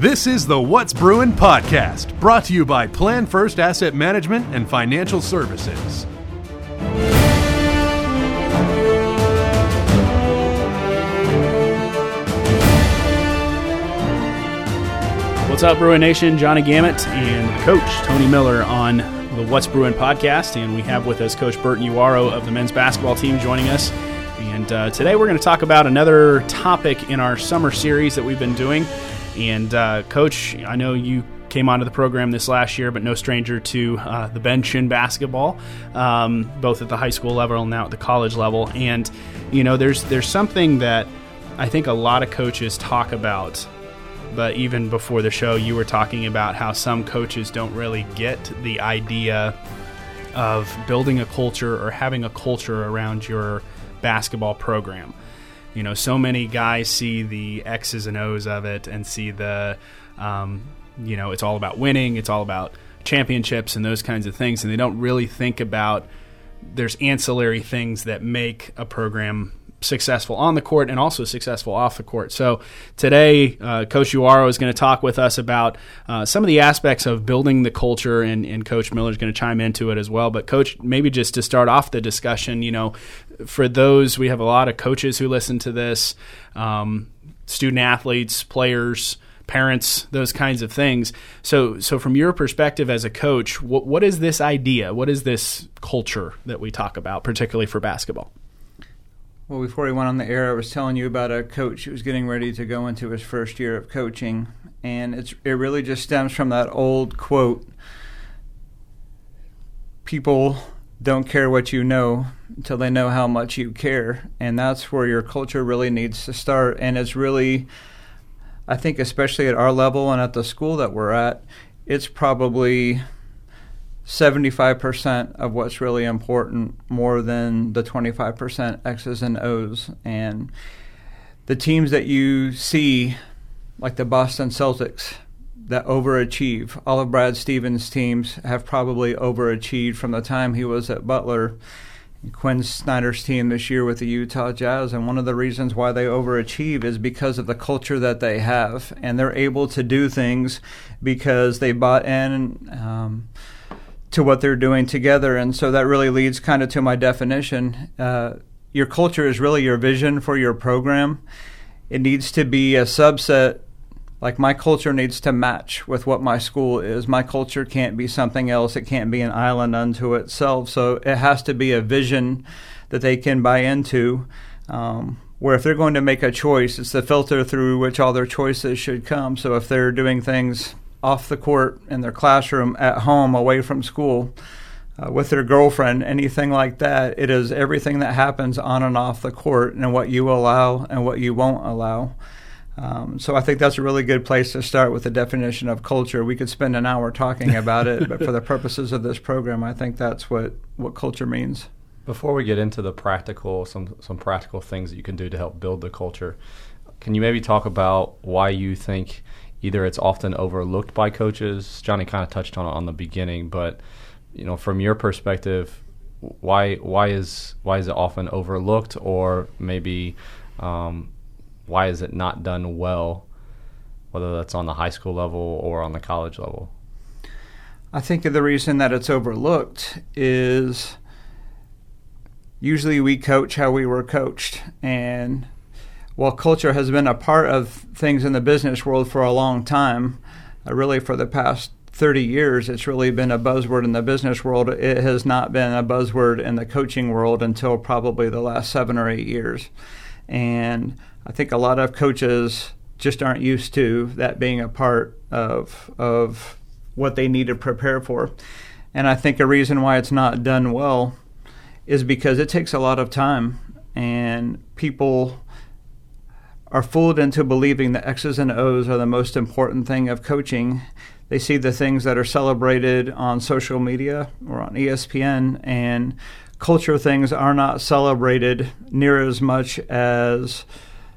This is the What's Brewing podcast, brought to you by Plan First Asset Management and Financial Services. What's up, Bruin Nation? Johnny Gammett and Coach Tony Miller on the What's Brewing podcast, and we have with us Coach Burton Uwarow of the men's basketball team joining us. And uh, today we're going to talk about another topic in our summer series that we've been doing. And uh, Coach, I know you came onto the program this last year, but no stranger to uh, the bench in basketball, um, both at the high school level and now at the college level. And you know, there's there's something that I think a lot of coaches talk about. But even before the show, you were talking about how some coaches don't really get the idea of building a culture or having a culture around your basketball program. You know, so many guys see the X's and O's of it and see the, um, you know, it's all about winning, it's all about championships and those kinds of things, and they don't really think about there's ancillary things that make a program successful on the court and also successful off the court. So today, uh, Coach Uwarow is going to talk with us about uh, some of the aspects of building the culture, and, and Coach Miller is going to chime into it as well. But Coach, maybe just to start off the discussion, you know, for those we have a lot of coaches who listen to this, um, student athletes, players parents, those kinds of things. So, so from your perspective as a coach, what, what is this idea? What is this culture that we talk about, particularly for basketball? Well, before we went on the air, I was telling you about a coach who was getting ready to go into his first year of coaching, and it's it really just stems from that old quote: "People don't care what you know until they know how much you care," and that's where your culture really needs to start. And it's really, I think, especially at our level and at the school that we're at, it's probably 75% of what's really important more than the 25% X's and O's. And the teams that you see, like the Boston Celtics, that overachieve, all of Brad Stevens' teams have probably overachieved from the time he was at Butler. Quin Snyder's team this year with the Utah Jazz, and one of the reasons why they overachieve is because of the culture that they have, and they're able to do things because they bought in. Um, to what they're doing together. And so that really leads kind of to my definition. Uh, your culture is really your vision for your program. It needs to be a subset, like my culture needs to match with what my school is. My culture can't be something else, it can't be an island unto itself. So it has to be a vision that they can buy into. Um, where if they're going to make a choice, it's the filter through which all their choices should come. So if they're doing things off the court in their classroom, at home, away from school, uh, with their girlfriend, anything like that. It is everything that happens on and off the court and what you allow and what you won't allow. Um, so I think that's a really good place to start with the definition of culture. We could spend an hour talking about it, but for the purposes of this program, I think that's what, what culture means. Before we get into the practical, some some practical things that you can do to help build the culture, can you maybe talk about why you think either it's often overlooked by coaches. Johnny kind of touched on it on the beginning, but you know, from your perspective, why why is why is it often overlooked, or maybe um, why is it not done well, whether that's on the high school level or on the college level? I think the reason that it's overlooked is usually we coach how we were coached, and while culture has been a part of things in the business world for a long time, uh, really for the past 30 years, it's really been a buzzword in the business world. It has not been a buzzword in the coaching world until probably the last seven or eight years. And I think a lot of coaches just aren't used to that being a part of, of what they need to prepare for. And I think a reason why it's not done well is because it takes a lot of time and people are fooled into believing that X's and O's are the most important thing of coaching. They see the things that are celebrated on social media or on ESPN, and culture things are not celebrated near as much as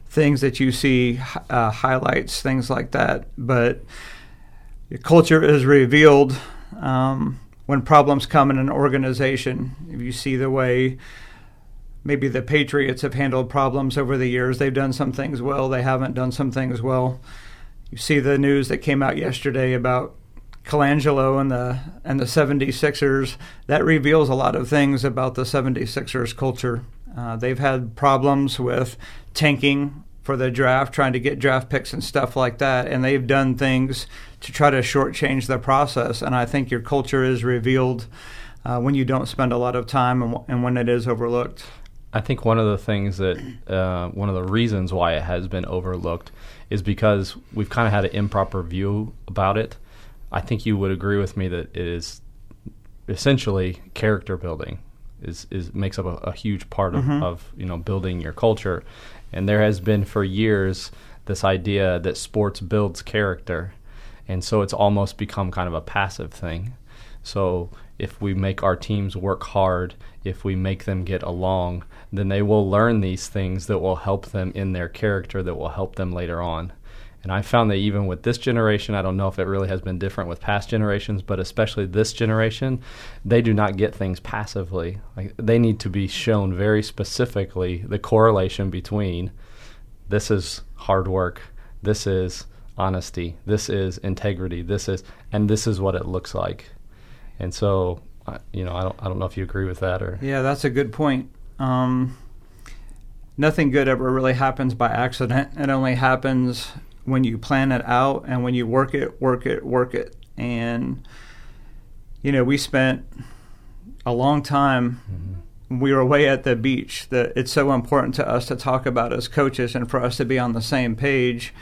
things that you see uh, highlights, things like that. But culture is revealed um, when problems come in an organization. If you see the way maybe the Patriots have handled problems over the years. They've done some things well, they haven't done some things well. you see the news that came out yesterday about Colangelo and the and the 76ers, that reveals a lot of things about the 76ers culture. Uh, they've had problems with tanking for the draft, trying to get draft picks and stuff like that, and they've done things to try to shortchange the process. And I think your culture is revealed uh, when you don't spend a lot of time and, and, when it is overlooked. I think one of the things that uh, one of the reasons why it has been overlooked is because we've kind of had an improper view about it. I think you would agree with me that it is essentially character building is, is makes up a, a huge part of, mm-hmm. of you know building your culture, and there has been for years this idea that sports builds character, and so it's almost become kind of a passive thing. So if we make our teams work hard, if we make them get along, then they will learn these things that will help them in their character, that will help them later on. And I found that even with this generation, I don't know if it really has been different with past generations, but especially this generation, they do not get things passively. Like they need to be shown very specifically the correlation between this is hard work, this is honesty, this is integrity, this is, and this is what it looks like. And so, you know, I don't, I don't know if you agree with that or. Yeah, that's a good point. Um, nothing good ever really happens by accident. It only happens when you plan it out and when you work it, work it, work it. And, you know, we spent a long time. Mm-hmm. We were away at the beach. That it's so important to us to talk about as coaches and for us to be on the same page.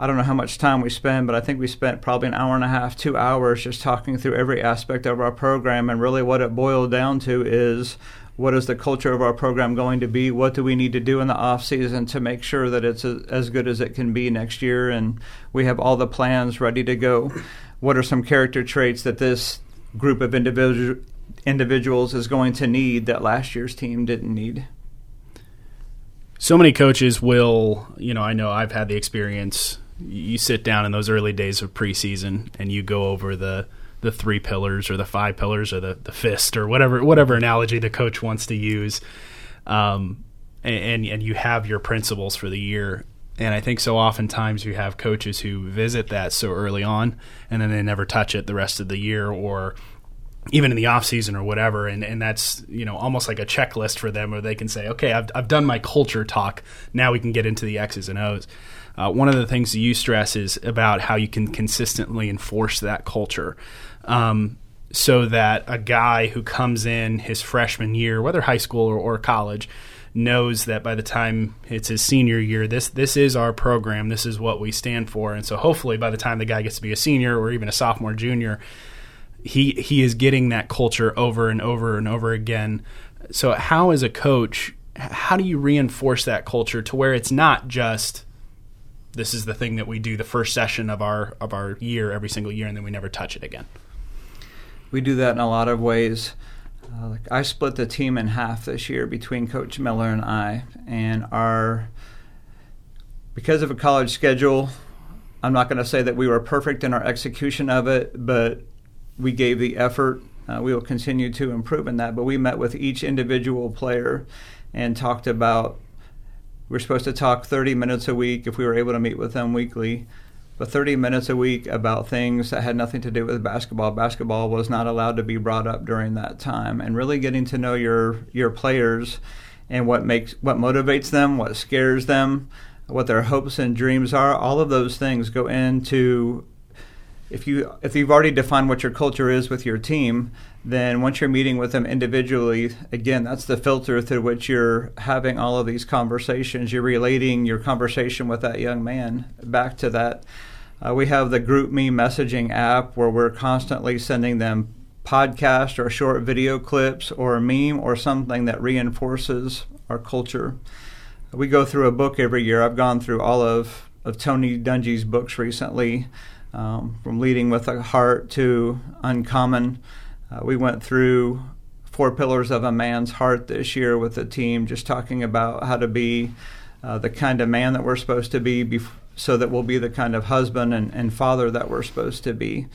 I don't know how much time we spend, but I think we spent probably an hour and a half, two hours just talking through every aspect of our program. And really, what it boiled down to is what is the culture of our program going to be? What do we need to do in the off season to make sure that it's as good as it can be next year? And we have all the plans ready to go. What are some character traits that this group of individual individuals is going to need that last year's team didn't need? So many coaches will, you know, I know I've had the experience. You sit down in those early days of preseason and you go over the the three pillars or the five pillars or the, the fist or whatever whatever analogy the coach wants to use. Um, and, and you have your principles for the year. And I think so oftentimes you have coaches who visit that so early on and then they never touch it the rest of the year or even in the off season or whatever and, and that's you know almost like a checklist for them where they can say okay I've, I've done my culture talk now we can get into the x's and o's uh, one of the things you stress is about how you can consistently enforce that culture um, so that a guy who comes in his freshman year, whether high school or, or college, knows that by the time it's his senior year, this this is our program. This is what we stand for. And so hopefully by the time the guy gets to be a senior or even a sophomore, junior, he he is getting that culture over and over and over again. So how as a coach, how do you reinforce that culture to where it's not just this is the thing that we do the first session of our of our year every single year and then we never touch it again? we do that in a lot of ways. Uh, like I split the team in half this year between Coach Miller and I, and our because of a college schedule. I'm not going to say that we were perfect in our execution of it, but we gave the effort. Uh, we will continue to improve in that. But we met with each individual player and talked about. We're supposed to talk 30 minutes a week if we were able to meet with them weekly but 30 minutes a week about things that had nothing to do with basketball. Basketball was not allowed to be brought up during that time, and really getting to know your your players and what makes what motivates them, what scares them, what their hopes and dreams are. All of those things go into if you if you've already defined what your culture is with your team, then once you're meeting with them individually, again, that's the filter through which you're having all of these conversations. You're relating your conversation with that young man back to that uh, we have the GroupMe messaging app where we're constantly sending them podcast or short video clips or a meme or something that reinforces our culture. We go through a book every year. I've gone through all of, of Tony Dungy's books recently, um, from Leading with a Heart to Uncommon. Uh, we went through Four Pillars of a Man's Heart this year with the team, just talking about how to be uh, the kind of man that we're supposed to be before so that we'll be the kind of husband and, and father that we're supposed to be.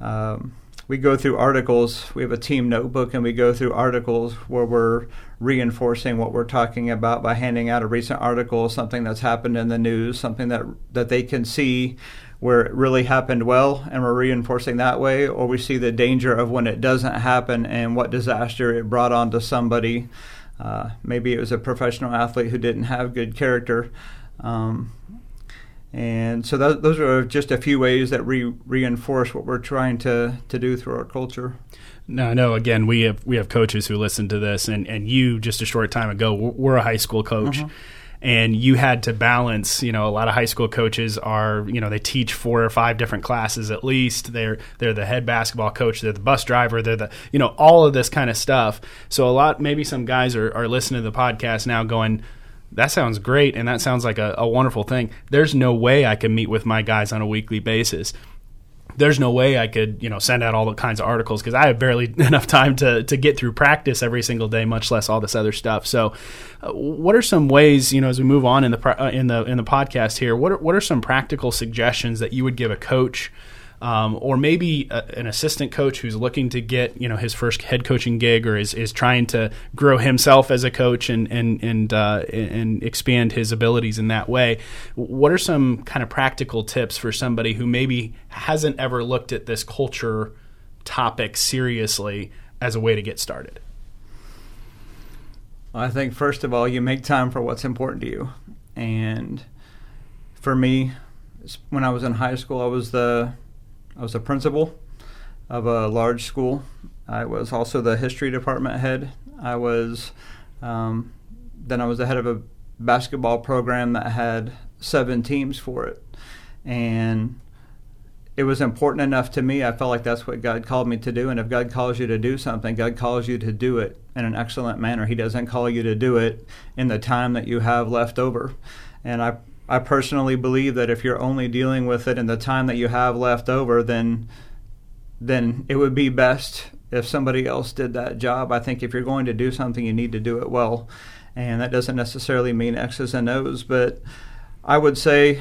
Um, we go through articles. We have a team notebook, and we go through articles where we're reinforcing what we're talking about by handing out a recent article, something that's happened in the news, something that that they can see where it really happened well, and we're reinforcing that way, or we see the danger of when it doesn't happen and what disaster it brought on to somebody. Uh, maybe it was a professional athlete who didn't have good character. Um, and so that, those are just a few ways that re- reinforce what we're trying to, to do through our culture. No, I know. Again, we have we have coaches who listen to this, and, and you just a short time ago were a high school coach, uh-huh. And you had to balance. You know, a lot of high school coaches are you know they teach four or five different classes at least. They're they're the head basketball coach, they're the bus driver, they're the you know all of this kind of stuff. So a lot maybe some guys are, are listening to the podcast now going that sounds great and that sounds like a, a, wonderful thing. There's no way I can meet with my guys on a weekly basis. There's no way I could, you know, send out all the kinds of articles because I have barely enough time to to get through practice every single day, much less all this other stuff. So, uh, what are some ways, you know, as we move on in the uh, in the in the podcast here? What are, what are some practical suggestions that you would give a coach? Um, or maybe a, an assistant coach who's looking to get you know his first head coaching gig or is, is trying to grow himself as a coach and and and uh, and expand his abilities in that way. What are some kind of practical tips for somebody who maybe hasn't ever looked at this culture topic seriously as a way to get started? I think first of all, you make time for what's important to you, and for me, when I was in high school, I was the I was a principal of a large school. I was also the history department head. I was um, then I was the head of a basketball program that had seven teams for it, and it was important enough to me. I felt like that's what God called me to do. And if God calls you to do something, God calls you to do it in an excellent manner. He doesn't call you to do it in the time that you have left over. And I I personally believe that if you're only dealing with it in the time that you have left over, then then it would be best if somebody else did that job. I think if you're going to do something, you need to do it well, and that doesn't necessarily mean X's and O's, but I would say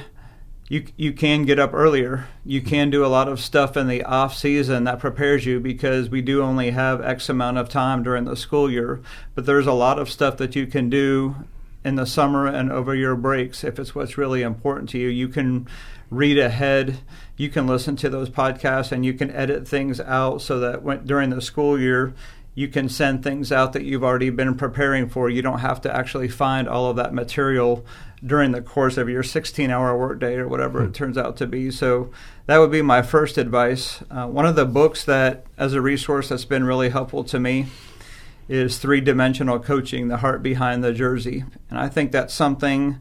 you you can get up earlier. You can do a lot of stuff in the off season that prepares you because we do only have X amount of time during the school year. But there's a lot of stuff that you can do in the summer and over your breaks if it's what's really important to you. You can read ahead, you can listen to those podcasts, and you can edit things out so that when, during the school year, you can send things out that you've already been preparing for. You don't have to actually find all of that material during the course of your 16 hour workday or whatever it hmm. turns out to be. So, that would be my first advice. Uh, one of the books that, as a resource, that's been really helpful to me is three dimensional coaching, the heart behind the jersey. And I think that's something,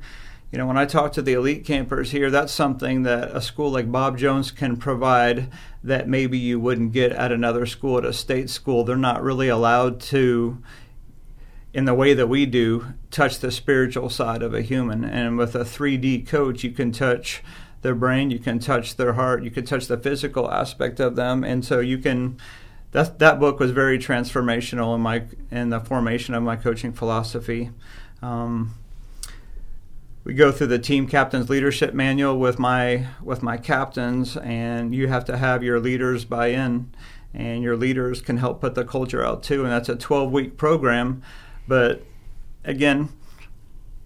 you know, when I talk to the elite campers here, that's something that a school like Bob Jones can provide that maybe you wouldn't get at another school, at a state school. They're not really allowed to, in the way that we do, touch the spiritual side of a human. And with a 3D coach, you can touch their brain, you can touch their heart, you can touch the physical aspect of them. And so you can that that book was very transformational in my in the formation of my coaching philosophy. Um, we go through the team captain's leadership manual with my with my captains, and you have to have your leaders buy in, and your leaders can help put the culture out too. And that's a 12 week program, but again.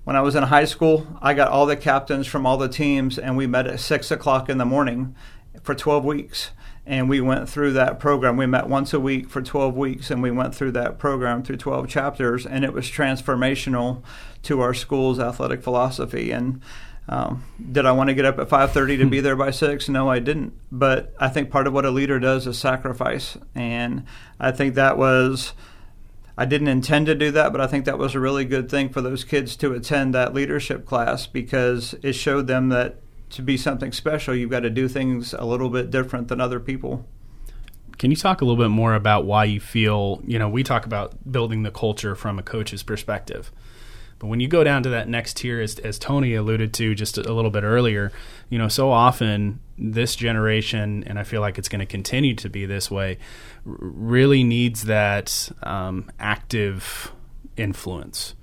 When I was in high school, I got all the captains from all the teams, and we met at six o'clock in the morning for 12 weeks and we went through that program. We met once a week for 12 weeks, and we went through that program through 12 chapters, and it was transformational to our school's athletic philosophy. And um, did I want to get up at 5:30 to be there by six? No, I didn't. But I think part of what a leader does is sacrifice, and I think that was. I didn't intend to do that, but I think that was a really good thing for those kids to attend that leadership class because it showed them that to be something special, you've got to do things a little bit different than other people. Can you talk a little bit more about why you feel, you know, we talk about building the culture from a coach's perspective. But when you go down to that next tier, as, as Tony alluded to just a little bit earlier, you know, so often this generation, and I feel like it's going to continue to be this way, really needs that um, active influence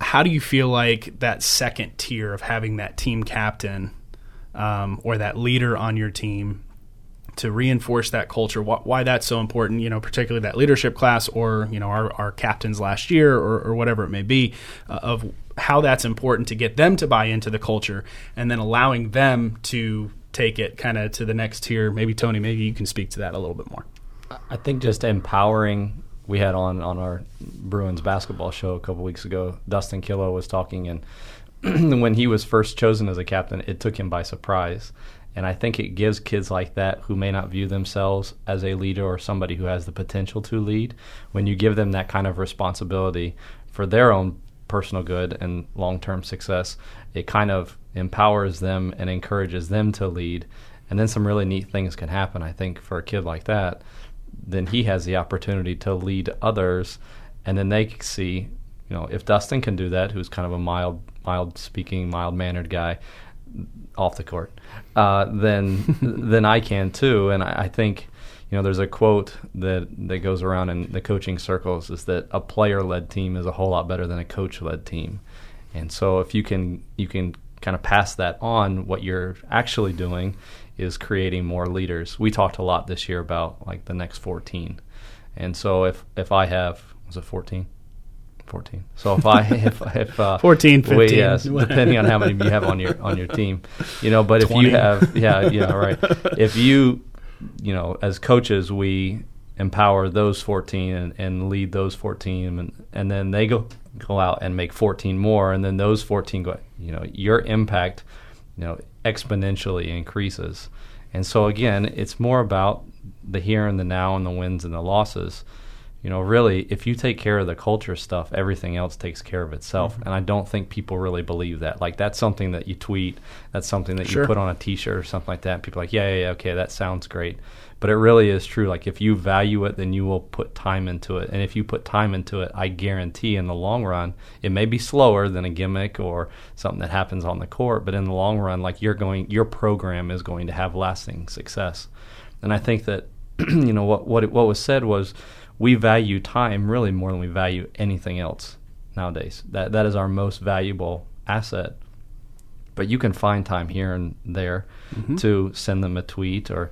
how do you feel like that second tier of having that team captain um, or that leader on your team to reinforce that culture, wh- why that's so important, you know, particularly that leadership class or, you know, our, our captains last year or, or whatever it may be, uh, of how that's important to get them to buy into the culture and then allowing them to take it kind of to the next tier. Maybe, Tony, maybe you can speak to that a little bit more. I think just empowering. We had on on our Bruins basketball show a couple weeks ago. Dustin Killough was talking, and when he was first chosen as a captain, it took him by surprise. And I think it gives kids like that who may not view themselves as a leader or somebody who has the potential to lead, when you give them that kind of responsibility for their own personal good and long term success, it kind of empowers them and encourages them to lead. And then some really neat things can happen, I think, for a kid like that. Then he has the opportunity to lead others, and then they can see, you know, if Dustin can do that, who's kind of a mild, mild speaking, mild mannered guy, off the court, uh, then then I can too. And I, I, think you know there's a quote that that goes around in the coaching circles is that a player led team is a whole lot better than a coach led team. And so if you can you can kind of pass that on, what you're actually doing is creating more leaders. We talked a lot this year about like the next 14. And so if if I have was it 14? 14. So if I if, if uh, 14, 15, we, yes, depending on how many you have on your on your team, you know. But 20. if you have, yeah, yeah, right. If you, you know, as coaches, we empower those 14 and, and lead those 14, and and then they go go out and make 14 more, and then those 14 go. You know, your impact, you know, exponentially increases. And so again, it's more about the here and the now and the wins and the losses you know, really, if you take care of the culture stuff, everything else takes care of itself. Mm-hmm. And I don't think people really believe that. Like, that's something that you tweet, that's something that sure. you put on a t shirt or something like that. People are like, yeah, yeah, yeah, okay, that sounds great. But it really is true. Like, if you value it, then you will put time into it. And if you put time into it, I guarantee in the long run, it may be slower than a gimmick or something that happens on the court. But in the long run, like, you're going, your program is going to have lasting success. And I think that, you know, what, what, what was said was, we value time really more than we value anything else nowadays. That that is our most valuable asset. But you can find time here and there mm-hmm. to send them a tweet or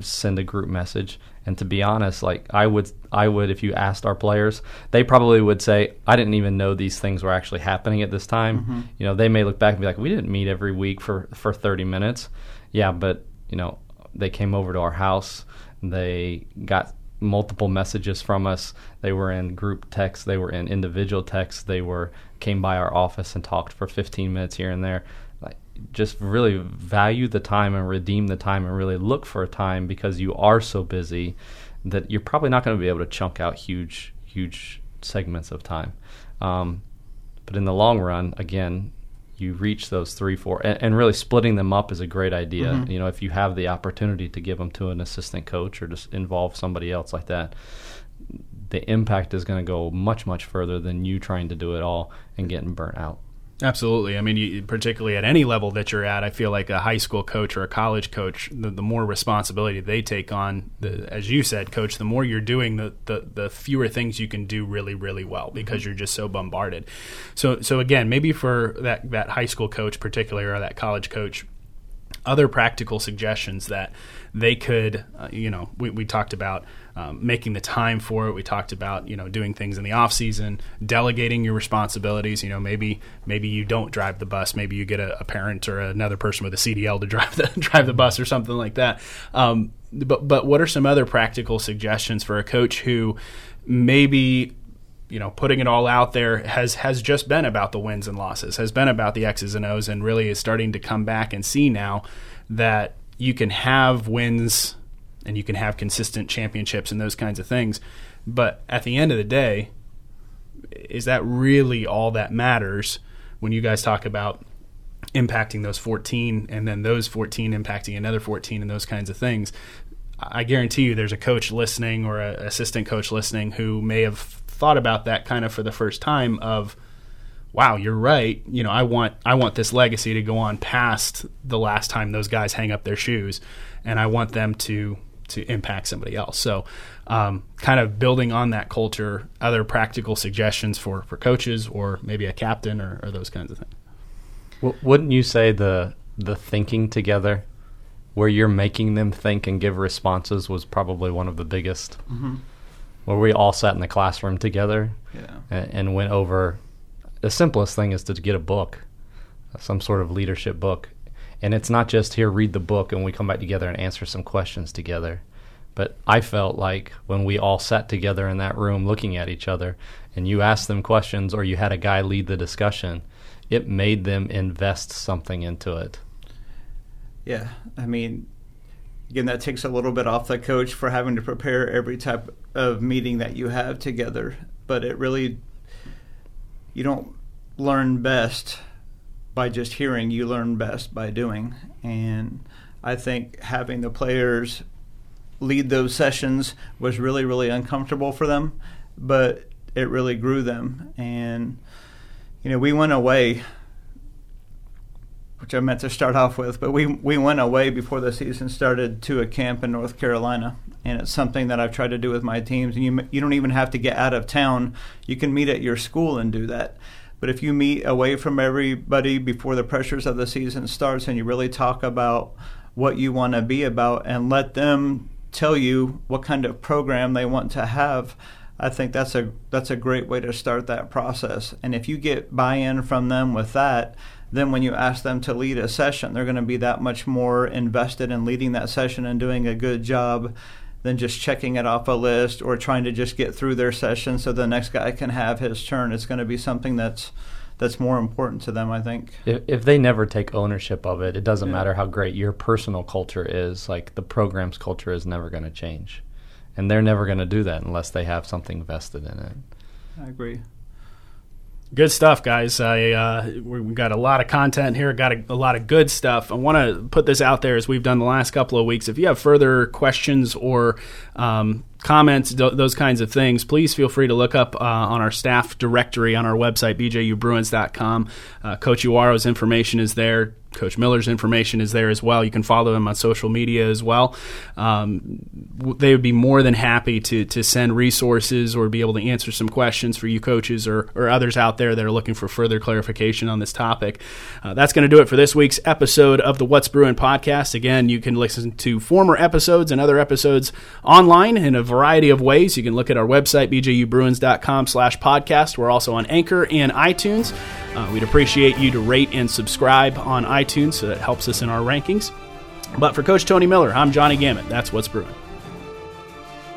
send a group message. And to be honest, like I would, I would if you asked our players, they probably would say, "I didn't even know these things were actually happening at this time." Mm-hmm. You know, they may look back and be like, "We didn't meet every week for for 30 minutes." Yeah, but you know, they came over to our house. They got multiple messages from us. They were in group texts, they were in individual texts, they were came by our office and talked for 15 minutes here and there. Like just really value the time and redeem the time and really look for a time because you are so busy that you're probably not going to be able to chunk out huge huge segments of time. Um, but in the long run, again, you reach those three, four, and, and, really splitting them up is a great idea. Mm-hmm. You know, if you have the opportunity to give them to an assistant coach or just involve somebody else like that, the impact is going to go much, much further than you trying to do it all and getting burnt out. Absolutely. I mean, you, particularly at any level that you're at, I feel like a high school coach or a college coach, the, the more responsibility they take on, the, as you said, coach, the more you're doing, the, the, the fewer things you can do really, really well because you're just so bombarded. So, so again, maybe for that, that high school coach, particularly, or that college coach, other practical suggestions that they could, uh, you know, we, we talked about um, making the time for it. We talked about you know doing things in the off season, delegating your responsibilities. You know maybe maybe you don't drive the bus. Maybe you get a, a parent or another person with a CDL to drive the drive the bus or something like that. Um, but but what are some other practical suggestions for a coach who maybe you know putting it all out there has has just been about the wins and losses has been about the x's and o's and really is starting to come back and see now that you can have wins and you can have consistent championships and those kinds of things. But at the end of the day, is that really all that matters when you guys talk about impacting those 14 and then those 14 impacting another 14 and those kinds of things? I guarantee you there's a coach listening or an assistant coach listening who may have thought about that kind of for the first time of wow you're right you know i want i want this legacy to go on past the last time those guys hang up their shoes and i want them to to impact somebody else. So, um, kind of building on that culture, other practical suggestions for, for coaches or maybe a captain or, or those kinds of things. Well, wouldn't you say the the thinking together where you're making them think and give responses was probably one of the biggest. Mm-hmm. Where we all sat in the classroom together Yeah. and, and went over. The simplest thing is to get a book, some sort of leadership book, and it's not just here read the book and we come back together and answer some questions together. But I felt like when we all sat together in that room looking at each other and you asked them questions or you had a guy lead the discussion, it made them invest something into it. Yeah, I mean, again, that takes a little bit off the coach for having to prepare every type of meeting that you have together. But it really, you don't learn best by just hearing, you learn best by doing. And I think having the players lead those sessions was really, really uncomfortable for them, but it really grew them. And, you know, we went away which I meant to start off with, but we we went away before the season started to a camp in North Carolina, and it's something that I've tried to do with my teams. And you you don't even have to get out of town; you can meet at your school and do that. But if you meet away from everybody before the pressures of the season starts, and you really talk about what you want to be about, and let them tell you what kind of program they want to have, I think that's a that's a great way to start that process. And if you get buy-in from them with that then when you ask them to lead a session, they're going to be that much more invested in leading that session and doing a good job than just checking it off a list or trying to just get through their session so the next guy can have his turn. It's going to be something that's that's more important to them, I think. If, if they never take ownership of it, it doesn't Yeah. matter how great your personal culture is. Like the program's culture is never going to change, and they're never going to do that unless they have something vested in it. I agree. Good stuff, guys. I uh, we- we've got a lot of content here. Got a, a lot of good stuff. I want to put this out there as we've done the last couple of weeks. If you have further questions or um, comments, th- those kinds of things, please feel free to look up uh, on our staff directory on our website, bjubruins.com. Uh, Coach Uwarow's information is there. Coach Miller's information is there as well. You can follow him on social media as well. Um, they would be more than happy to to send resources or be able to answer some questions for you coaches or, or others out there that are looking for further clarification on this topic. Uh, that's going to do it for this week's episode of the What's Brewing podcast. Again, you can listen to former episodes and other episodes online in a variety of ways. You can look at our website, bjubruins.com slash podcast. We're also on Anchor and iTunes. Uh, we'd appreciate you to rate and subscribe on iTunes so that helps us in our rankings. But for Coach Tony Miller, I'm Johnny Gammett. That's What's Brewing.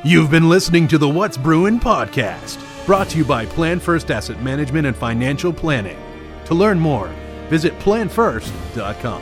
You've been listening to the What's Brewing podcast, brought to you by Plan First Asset Management and Financial Planning. To learn more, visit planfirst.com.